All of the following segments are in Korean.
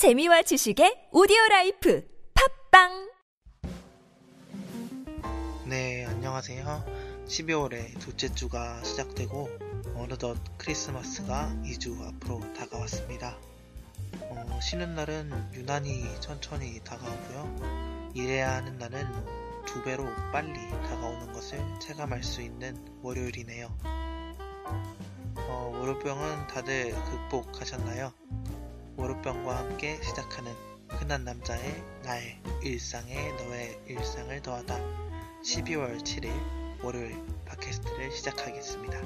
재미와 지식의 오디오 라이프 팟빵 네, 안녕하세요. 12월의 둘째 주가 시작되고 어느덧 크리스마스가 2주 앞으로 다가왔습니다. 어, 쉬는 날은 유난히 천천히 다가오고요. 일해야 하는 날은 두 배로 빨리 다가오는 것을 체감할 수 있는 월요일이네요. 어, 월요병은 다들 극복하셨나요? 월요병과 함께 시작하는 흔한 남자의 나의 일상에 너의 일상을 더하다 12월 7일 월요일 팟캐스트를 시작하겠습니다.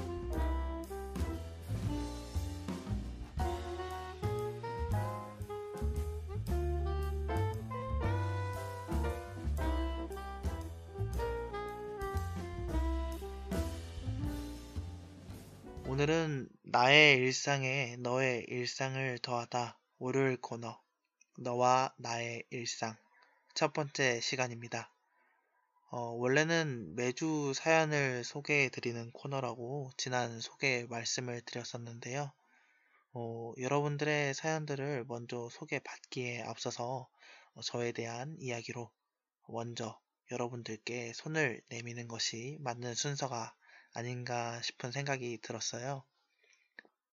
오늘은 나의 일상에 너의 일상을 더하다 월요일 코너 너와 나의 일상 첫 번째 시간입니다. 어, 원래는 매주 사연을 소개해 드리는 코너라고 지난 소개 말씀을 드렸었는데요. 어, 여러분들의 사연들을 먼저 소개받기에 앞서서 어, 저에 대한 이야기로 먼저 여러분들께 손을 내미는 것이 맞는 순서가 아닌가 싶은 생각이 들었어요.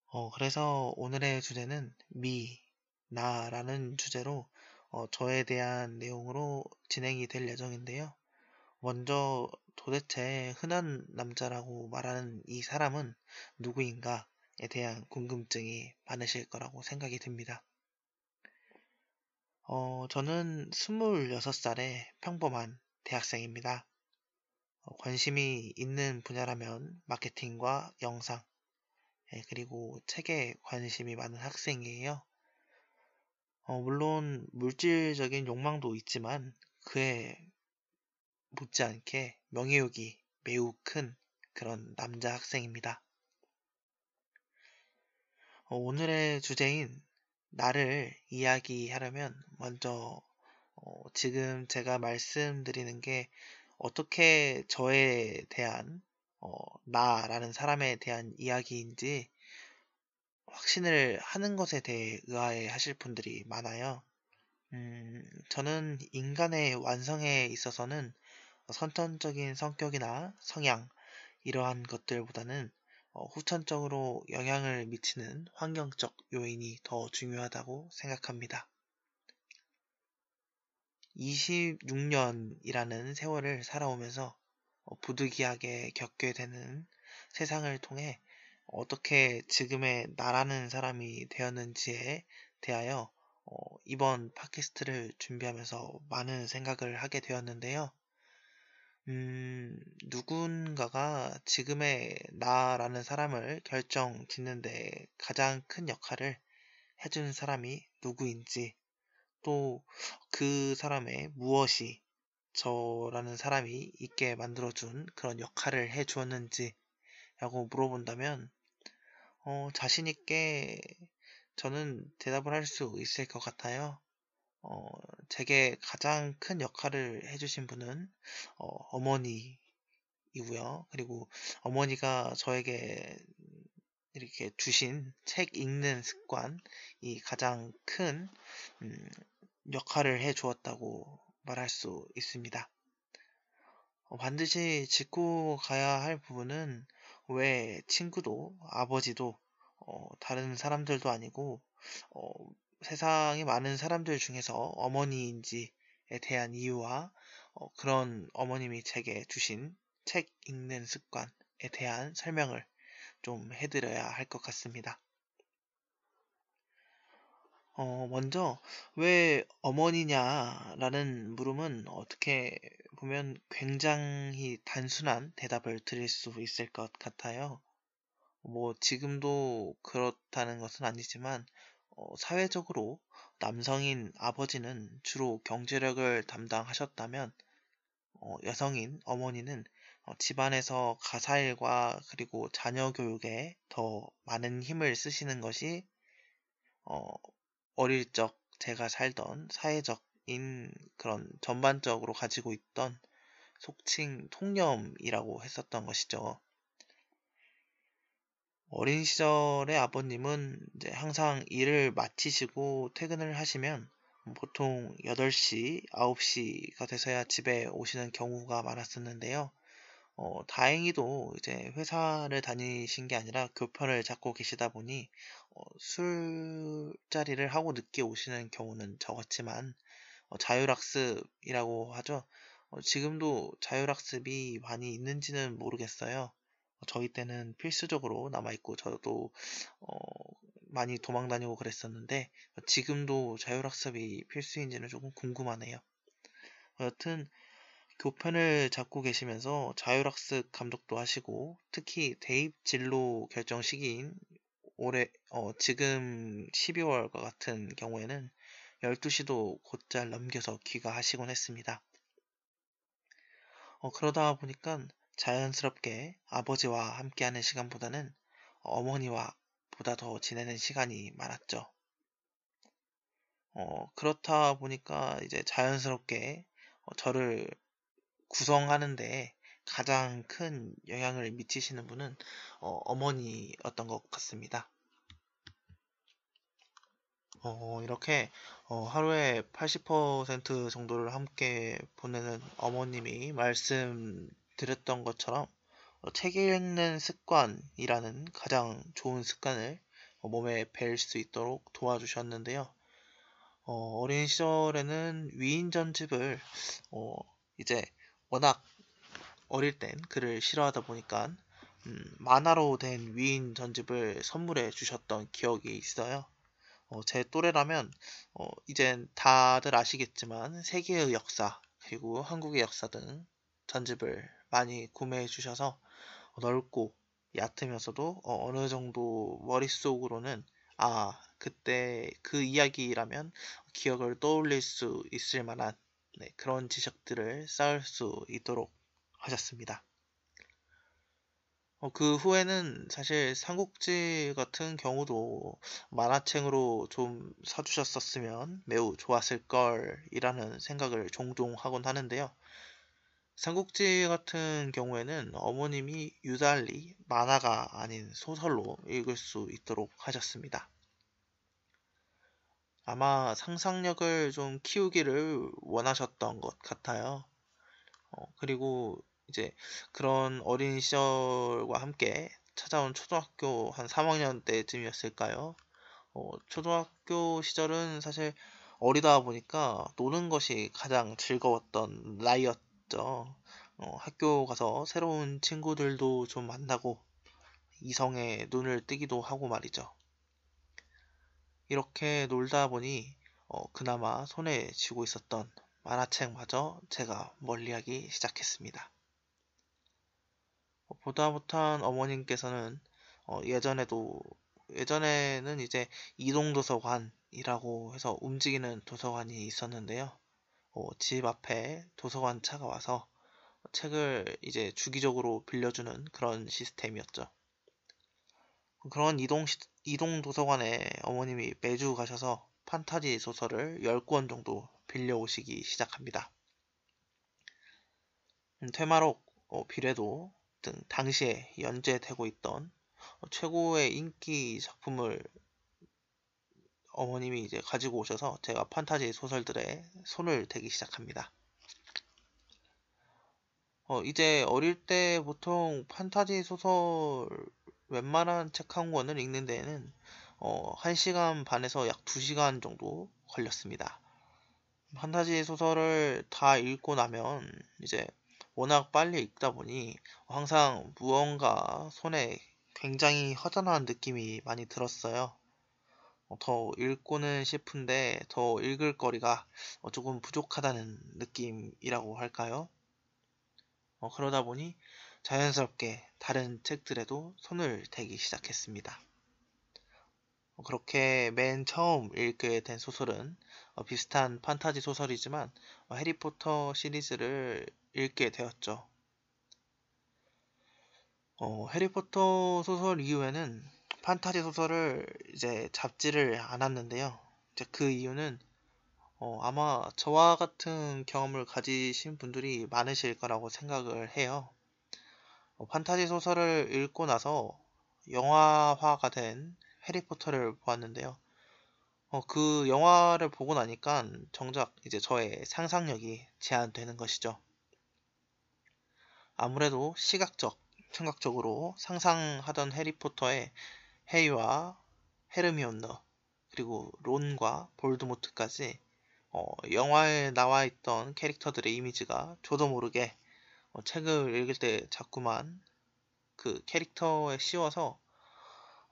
어, 그래서 오늘의 주제는 미, 나라는 주제로 어, 저에 대한 내용으로 진행이 될 예정인데요. 먼저 도대체 흔한 남자라고 말하는 이 사람은 누구인가에 대한 궁금증이 많으실 거라고 생각이 듭니다. 어, 저는 26살의 평범한 대학생입니다. 어, 관심이 있는 분야라면 마케팅과 영상, 예, 그리고 책에 관심이 많은 학생이에요. 어, 물론 물질적인 욕망도 있지만 그에 못지않게 명예욕이 매우 큰 그런 남자 학생입니다. 어, 오늘의 주제인 나를 이야기하려면 먼저 어, 지금 제가 말씀드리는 게 어떻게 저에 대한 어, 나라는 사람에 대한 이야기인지 확신을 하는 것에 대해 의아해 하실 분들이 많아요. 음, 저는 인간의 완성에 있어서는 선천적인 성격이나 성향, 이러한 것들보다는 어, 후천적으로 영향을 미치는 환경적 요인이 더 중요하다고 생각합니다. 26년이라는 세월을 살아오면서 어, 부득이하게 겪게 되는 세상을 통해 어떻게 지금의 나라는 사람이 되었는지에 대하여 어, 이번 팟캐스트를 준비하면서 많은 생각을 하게 되었는데요. 음, 누군가가 지금의 나라는 사람을 결정 짓는데 가장 큰 역할을 해준 사람이 누구인지, 또 그 사람의 무엇이 저라는 사람이 있게 만들어준 그런 역할을 해 주었는지 라고 물어본다면, 어, 자신있게 저는 대답을 할 수 있을 것 같아요. 어, 제게 가장 큰 역할을 해주신 분은 어, 머니이고요 그리고 어머니가 저에게 이렇게 주신 책 읽는 습관이 가장 큰 음, 역할을 해 주었다고 말할 수 있습니다. 어, 반드시 짚고 가야 할 부분은 왜 친구도 아버지도 어, 다른 사람들도 아니고 어, 세상의 많은 사람들 중에서 어머니인지에 대한 이유와 어, 그런 어머님이 제게 주신 책 읽는 습관에 대한 설명을 좀 해드려야 할 것 같습니다. 어, 먼저, 왜 어머니냐라는 물음은 어떻게 보면 굉장히 단순한 대답을 드릴 수 있을 것 같아요. 뭐, 지금도 그렇다는 것은 아니지만, 어, 사회적으로 남성인 아버지는 주로 경제력을 담당하셨다면 어, 여성인 어머니는 어, 집안에서 가사일과 그리고 자녀 교육에 더 많은 힘을 쓰시는 것이 어, 어릴 적 제가 살던 사회적인 그런 전반적으로 가지고 있던 속칭 통념이라고 했었던 것이죠. 어린 시절의 아버님은 이제 항상 일을 마치시고 퇴근을 하시면 보통 8시, 9시가 돼서야 집에 오시는 경우가 많았었는데요. 어, 다행히도 이제 회사를 다니신 게 아니라 교편을 잡고 계시다 보니 어, 술자리를 하고 늦게 오시는 경우는 적었지만 어, 자율학습이라고 하죠. 어, 지금도 자율학습이 많이 있는지는 모르겠어요. 어, 저희 때는 필수적으로 남아있고 저도 어, 많이 도망 다니고 그랬었는데 지금도 자율학습이 필수인지는 조금 궁금하네요. 여튼 교편을 잡고 계시면서 자율학습 감독도 하시고 특히 대입 진로 결정 시기인 올해 어, 지금 12월과 같은 경우에는 12시도 곧잘 넘겨서 귀가하시곤 했습니다. 어, 그러다 보니까 자연스럽게 아버지와 함께하는 시간보다는 어머니와 보다 더 지내는 시간이 많았죠. 어, 그렇다 보니까 이제 자연스럽게 어, 저를 구성하는데 가장 큰 영향을 미치시는 분은 어, 머니였던 것 같습니다. 어, 이렇게 어, 하루에 80% 정도를 함께 보내는 어머님이 말씀드렸던 것처럼 어, 책 읽는 습관이라는 가장 좋은 습관을 어, 몸에 뵐 수 있도록 도와주셨는데요. 어, 어린 시절에는 위인 전집을 어, 이제 워낙 어릴 땐 글을 싫어하다 보니까 음, 만화로 된 위인 전집을 선물해 주셨던 기억이 있어요. 어, 제 또래라면 어, 이젠 다들 아시겠지만 세계의 역사 그리고 한국의 역사 등 전집을 많이 구매해 주셔서 넓고 얕으면서도 어, 느 정도 머릿속으로는 아 그때 그 이야기라면 기억을 떠올릴 수 있을 만한 네, 그런 지식들을 쌓을 수 있도록 하셨습니다. 어, 그 후에는 사실 삼국지 같은 경우도 만화책으로 좀 사주셨었으면 매우 좋았을 걸이라는 생각을 종종 하곤 하는데요. 삼국지 같은 경우에는 어머님이 유달리 만화가 아닌 소설로 읽을 수 있도록 하셨습니다. 아마 상상력을 좀 키우기를 원하셨던 것 같아요. 어, 그리고 이제 그런 어린 시절과 함께 찾아온 초등학교 한 3학년 때쯤이었을까요? 어, 초등학교 시절은 사실 어리다 보니까 노는 것이 가장 즐거웠던 나이였죠. 어, 학교 가서 새로운 친구들도 좀 만나고 이성에 눈을 뜨기도 하고 말이죠. 이렇게 놀다 보니 어, 그나마 손에 쥐고 있었던 만화책마저 제가 멀리하기 시작했습니다. 보다 못한 어머님께서는 어, 예전에도 예전에는 이제 이동도서관이라고 해서 움직이는 도서관이 있었는데요. 어, 집 앞에 도서관 차가 와서 책을 이제 주기적으로 빌려주는 그런 시스템이었죠. 그런 이동, 이동 도서관에 어머님이 매주 가셔서 판타지 소설을 10권 정도 빌려오시기 시작합니다. 음, 퇴마록, 어, 비례도 등 당시에 연재되고 있던 최고의 인기 작품을 어머님이 이제 가지고 오셔서 제가 판타지 소설들에 손을 대기 시작합니다. 어, 이제 어릴 때 보통 판타지 소설 웬만한 책 한 권을 읽는 데에는 어, 1시간 반에서 약 2시간 정도 걸렸습니다. 판타지 소설을 다 읽고 나면 이제 워낙 빨리 읽다 보니 항상 무언가 손에 굉장히 허전한 느낌이 많이 들었어요. 어, 더 읽고는 싶은데 더 읽을 거리가 어, 조금 부족하다는 느낌이라고 할까요? 어, 그러다 보니 자연스럽게 다른 책들에도 손을 대기 시작했습니다. 그렇게 맨 처음 읽게 된 소설은 비슷한 판타지 소설이지만 해리포터 시리즈를 읽게 되었죠. 어, 해리포터 소설 이후에는 판타지 소설을 이제 잡지를 않았는데요. 그 이유는 어, 아마 저와 같은 경험을 가지신 분들이 많으실 거라고 생각을 해요. 어, 판타지 소설을 읽고 나서 영화화가 된 해리포터를 보았는데요. 어, 그 영화를 보고 나니까 정작 이제 저의 상상력이 제한되는 것이죠. 아무래도 시각적, 청각적으로 상상하던 해리포터의 해리와 헤르미온너 그리고 론과 볼드모트까지 어, 영화에 나와 있던 캐릭터들의 이미지가 저도 모르게 어, 책을 읽을 때 자꾸만 그 캐릭터에 씌워서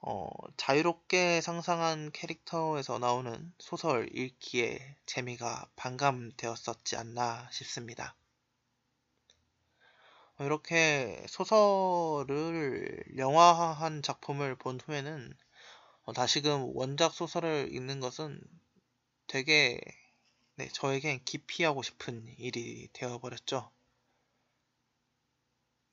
어, 자유롭게 상상한 캐릭터에서 나오는 소설 읽기에 재미가 반감되었었지 않나 싶습니다. 이렇게 소설을 영화화한 작품을 본 후에는 어, 다시금 원작 소설을 읽는 것은 되게 네, 저에겐 기피하고 싶은 일이 되어버렸죠.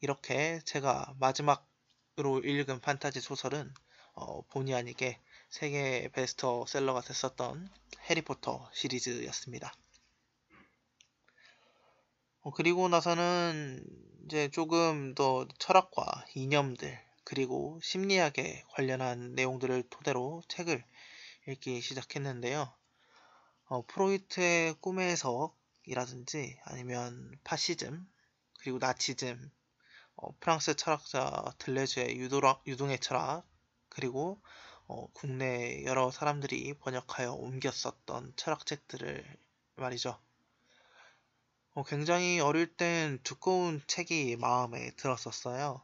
이렇게 제가 마지막으로 읽은 판타지 소설은 어, 본의 아니게 세계 베스트셀러가 됐었던 해리포터 시리즈였습니다. 어, 그리고 나서는 이제 조금 더 철학과 이념들 그리고 심리학에 관련한 내용들을 토대로 책을 읽기 시작했는데요. 어, 프로이트의 꿈의 해석이라든지 아니면 파시즘 그리고 나치즘 어, 프랑스 철학자 들레즈의 유도락, 유동의 철학 그리고 어, 국내 여러 사람들이 번역하여 옮겼었던 철학책들을 말이죠. 어, 굉장히 어릴 땐 두꺼운 책이 마음에 들었었어요.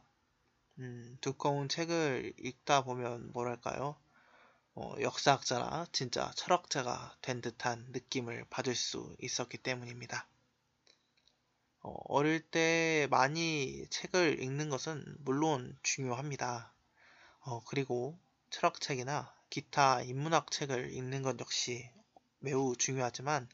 음, 두꺼운 책을 읽다 보면 뭐랄까요? 어, 역사학자나 진짜 철학자가 된 듯한 느낌을 받을 수 있었기 때문입니다. 어, 릴 때 많이 책을 읽는 것은 물론 중요합니다. 어, 그리고 철학책이나 기타 인문학 책을 읽는 것 역시 매우 중요하지만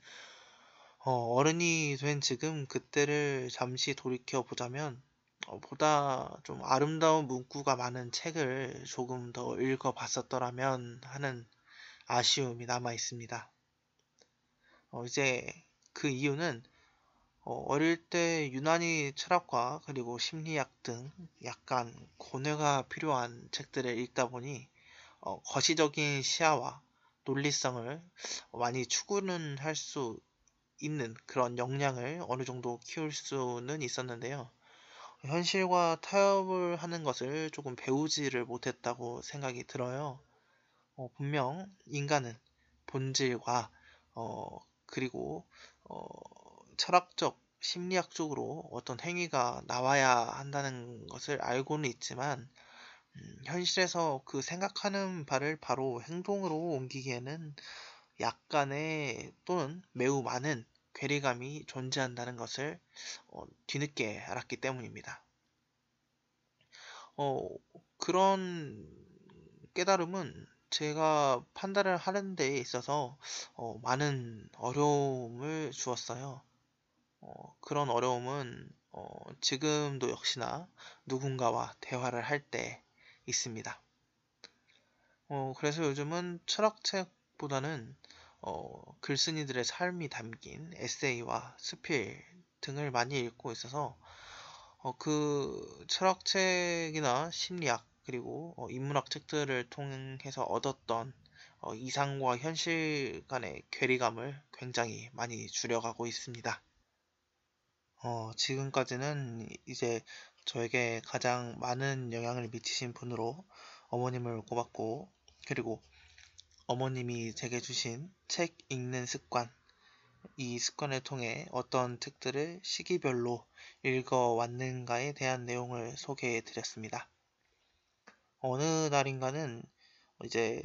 어, 른이 된 지금 그때를 잠시 돌이켜 보자면 어, 보다 좀 아름다운 문구가 많은 책을 조금 더 읽어 봤었더라면 하는 아쉬움이 남아 있습니다. 어, 이제 그 이유는 어, 릴 때 유난히 철학과 그리고 심리학 등 약간 고뇌가 필요한 책들을 읽다 보니 어, 거시적인 시야와 논리성을 많이 추구는 할 수 있는 그런 역량을 어느 정도 키울 수는 있었는데요. 현실과 타협을 하는 것을 조금 배우지를 못했다고 생각이 들어요. 어, 분명 인간은 본질과 어, 그리고 어, 철학적, 심리학적으로 어떤 행위가 나와야 한다는 것을 알고는 있지만 음, 현실에서 그 생각하는 바를 바로 행동으로 옮기기에는 약간의 또는 매우 많은 괴리감이 존재한다는 것을 어, 뒤늦게 알았기 때문입니다. 어, 그런 깨달음은 제가 판단을 하는 데 있어서 어, 많은 어려움을 주었어요. 어, 그런 어려움은 어, 지금도 역시나 누군가와 대화를 할 때 있습니다. 어, 그래서 요즘은 철학책보다는 어, 글쓴이들의 삶이 담긴 에세이와 스필 등을 많이 읽고 있어서 어, 그 철학책이나 심리학 그리고 어, 인문학 책들을 통해서 얻었던 어, 이상과 현실 간의 괴리감을 굉장히 많이 줄여가고 있습니다. 어, 지금까지는 이제 저에게 가장 많은 영향을 미치신 분으로 어머님을 꼽았고, 그리고 어머님이 제게 주신 책 읽는 습관, 이 습관을 통해 어떤 책들을 시기별로 읽어왔는가에 대한 내용을 소개해 드렸습니다. 어느 날인가는 이제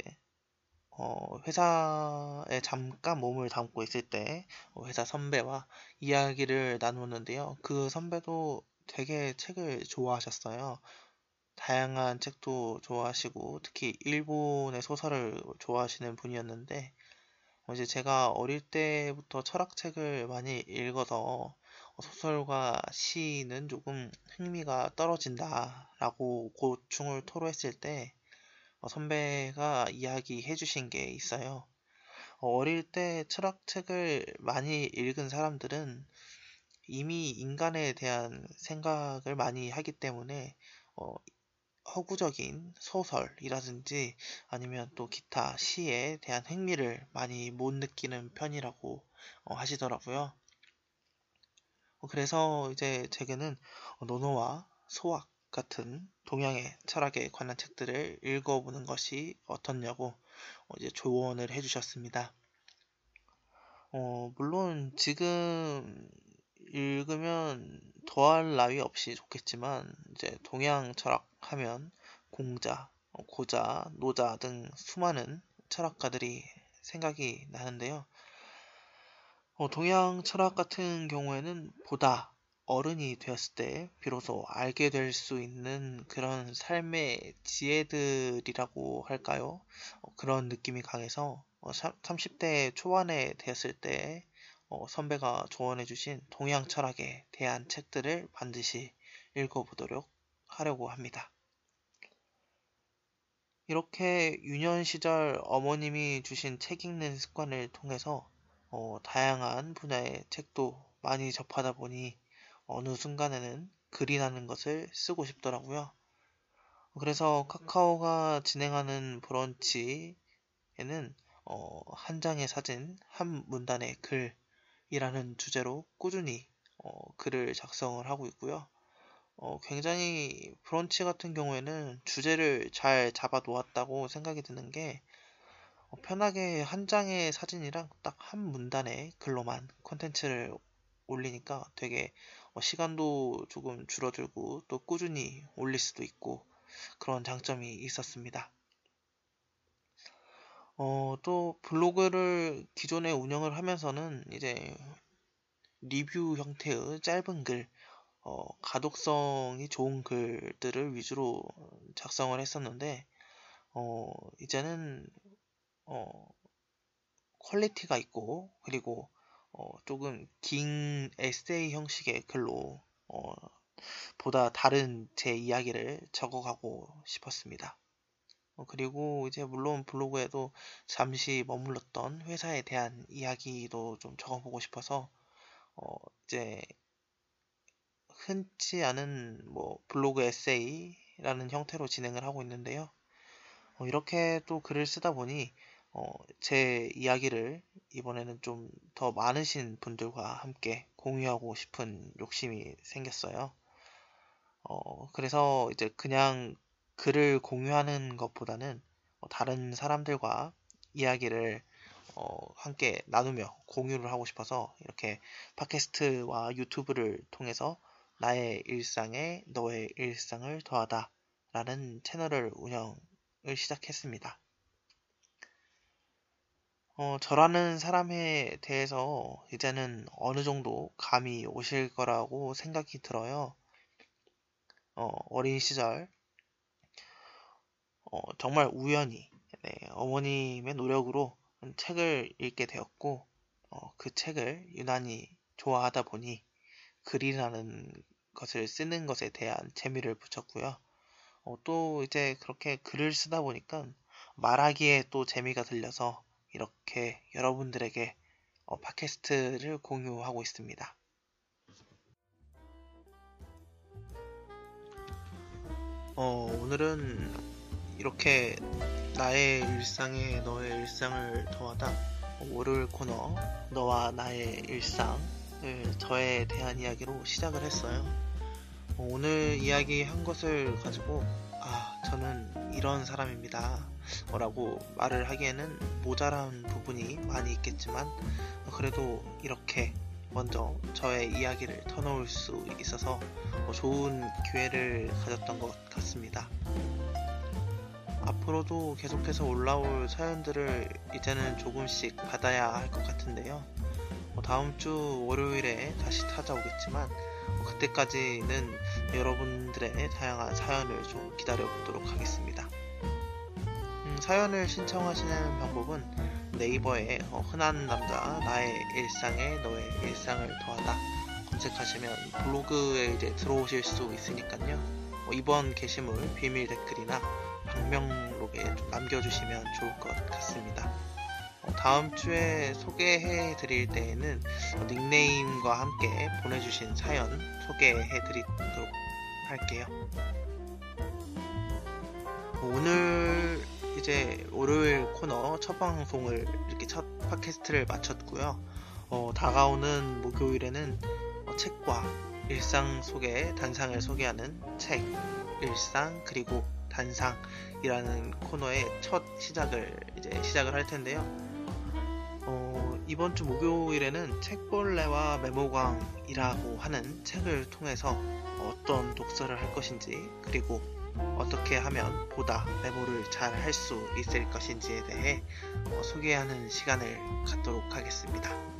어, 회사에 잠깐 몸을 담고 있을 때 어, 회사 선배와 이야기를 나누었는데요. 그 선배도 되게 책을 좋아하셨어요. 다양한 책도 좋아하시고 특히 일본의 소설을 좋아하시는 분이었는데 어, 이제 제가 어릴 때부터 철학책을 많이 읽어서 소설과 시는 조금 흥미가 떨어진다라고 고충을 토로했을 때 어, 선배가 이야기해 주신 게 있어요. 어, 어릴 때 철학책을 많이 읽은 사람들은 이미 인간에 대한 생각을 많이 하기 때문에 어, 허구적인 소설이라든지 아니면 또 기타 시에 대한 흥미를 많이 못 느끼는 편이라고 어, 하시더라고요. 어, 그래서 이제 제게는 노노와 소학 같은 동양의 철학에 관한 책들을 읽어보는 것이 어떻냐고 어, 이제 조언을 해주셨습니다. 어, 물론 지금 읽으면 더할 나위 없이 좋겠지만 이제 동양 철학 하면 공자, 어, 고자, 노자 등 수많은 철학가들이 생각이 나는데요. 어, 동양 철학 같은 경우에는 보다 어른이 되었을 때 비로소 알게 될 수 있는 그런 삶의 지혜들이라고 할까요? 어, 그런 느낌이 강해서 어, 30대 초반에 되었을 때 어, 선배가 조언해주신 동양 철학에 대한 책들을 반드시 읽어보도록 하려고 합니다. 이렇게 유년 시절 어머님이 주신 책 읽는 습관을 통해서 어, 다양한 분야의 책도 많이 접하다 보니 어느 순간에는 글이라는 것을 쓰고 싶더라고요. 그래서 카카오가 진행하는 브런치에는 어, 한 장의 사진, 한 문단의 글이라는 주제로 꾸준히 어, 글을 작성을 하고 있고요. 어, 굉장히 브런치 같은 경우에는 주제를 잘 잡아 놓았다고 생각이 드는 게 어, 편하게 한 장의 사진이랑 딱 한 문단의 글로만 콘텐츠를 올리니까 되게 어, 시간도 조금 줄어들고 또 꾸준히 올릴 수도 있고 그런 장점이 있었습니다. 어, 또 블로그를 기존에 운영을 하면서는 이제 리뷰 형태의 짧은 글, 어, 가독성이 좋은 글들을 위주로 작성을 했었는데, 어, 이제는, 어, quality가 있고, 그리고, 어, 조금 긴 에세이 형식의 글로, 어, 보다 다른 제 이야기를 적어가고 싶었습니다. 어, 그리고 이제 물론 블로그에도 잠시 머물렀던 회사에 대한 이야기도 좀 적어보고 싶어서 어 이제 흔치 않은 뭐 블로그 에세이라는 형태로 진행을 하고 있는데요. 어 이렇게 또 글을 쓰다 보니 어 제 이야기를 이번에는 좀 더 많으신 분들과 함께 공유하고 싶은 욕심이 생겼어요. 어 그래서 이제 그냥 글을 공유하는 것보다는 어, 다른 사람들과 이야기를 어, 함께 나누며 공유를 하고 싶어서 이렇게 팟캐스트와 유튜브를 통해서 나의 일상에 너의 일상을 더하다 라는 채널을 운영을 시작했습니다. 어, 저라는 사람에 대해서 이제는 어느 정도 감이 오실 거라고 생각이 들어요. 어, 어린 시절 어, 정말 우연히 네, 어머님의 노력으로 책을 읽게 되었고 어, 그 책을 유난히 좋아하다 보니 글이라는 것을 쓰는 것에 대한 재미를 붙였고요. 어, 또 이제 그렇게 글을 쓰다 보니까 말하기에 또 재미가 들려서 이렇게 여러분들에게 어, 팟캐스트를 공유하고 있습니다. 어, 오늘은 이렇게 나의 일상에 너의 일상을 더하다 월요일 코너 너와 나의 일상을 저에 대한 이야기로 시작을 했어요. 오늘 이야기한 것을 가지고 아 저는 이런 사람입니다 라고 말을 하기에는 모자란 부분이 많이 있겠지만 그래도 이렇게 먼저 저의 이야기를 터놓을 수 있어서 좋은 기회를 가졌던 것 같습니다. 앞으로도 계속해서 올라올 사연들을 이제는 조금씩 받아야 할 것 같은데요. 뭐 다음 주 월요일에 다시 찾아오겠지만 뭐 그때까지는 여러분들의 다양한 사연을 좀 기다려 보도록 하겠습니다. 음, 사연을 신청하시는 방법은 네이버에 어, 흔한 남자 나의 일상에 너의 일상을 더하다 검색하시면 블로그에 이제 들어오실 수 있으니까요. 어, 이번 게시물 비밀 댓글이나 방명록에 남겨주시면 좋을 것 같습니다. 어, 다음 주에 소개해 드릴 때에는 닉네임과 함께 보내주신 사연 소개해 드리도록 할게요. 오늘 이제 월요일 코너 첫 방송을 이렇게 첫 팟캐스트를 마쳤고요. 어, 다가오는 목요일에는 어, 책과 일상 속의 단상을 소개하는 책, 일상 그리고 단상이라는 코너의 첫 시작을 이제 시작을 할 텐데요. 어, 이번 주 목요일에는 책벌레와 메모광이라고 하는 책을 통해서 어떤 독서를 할 것인지 그리고 어떻게 하면 보다 메모를 잘 할 수 있을 것인지에 대해 어, 소개하는 시간을 갖도록 하겠습니다.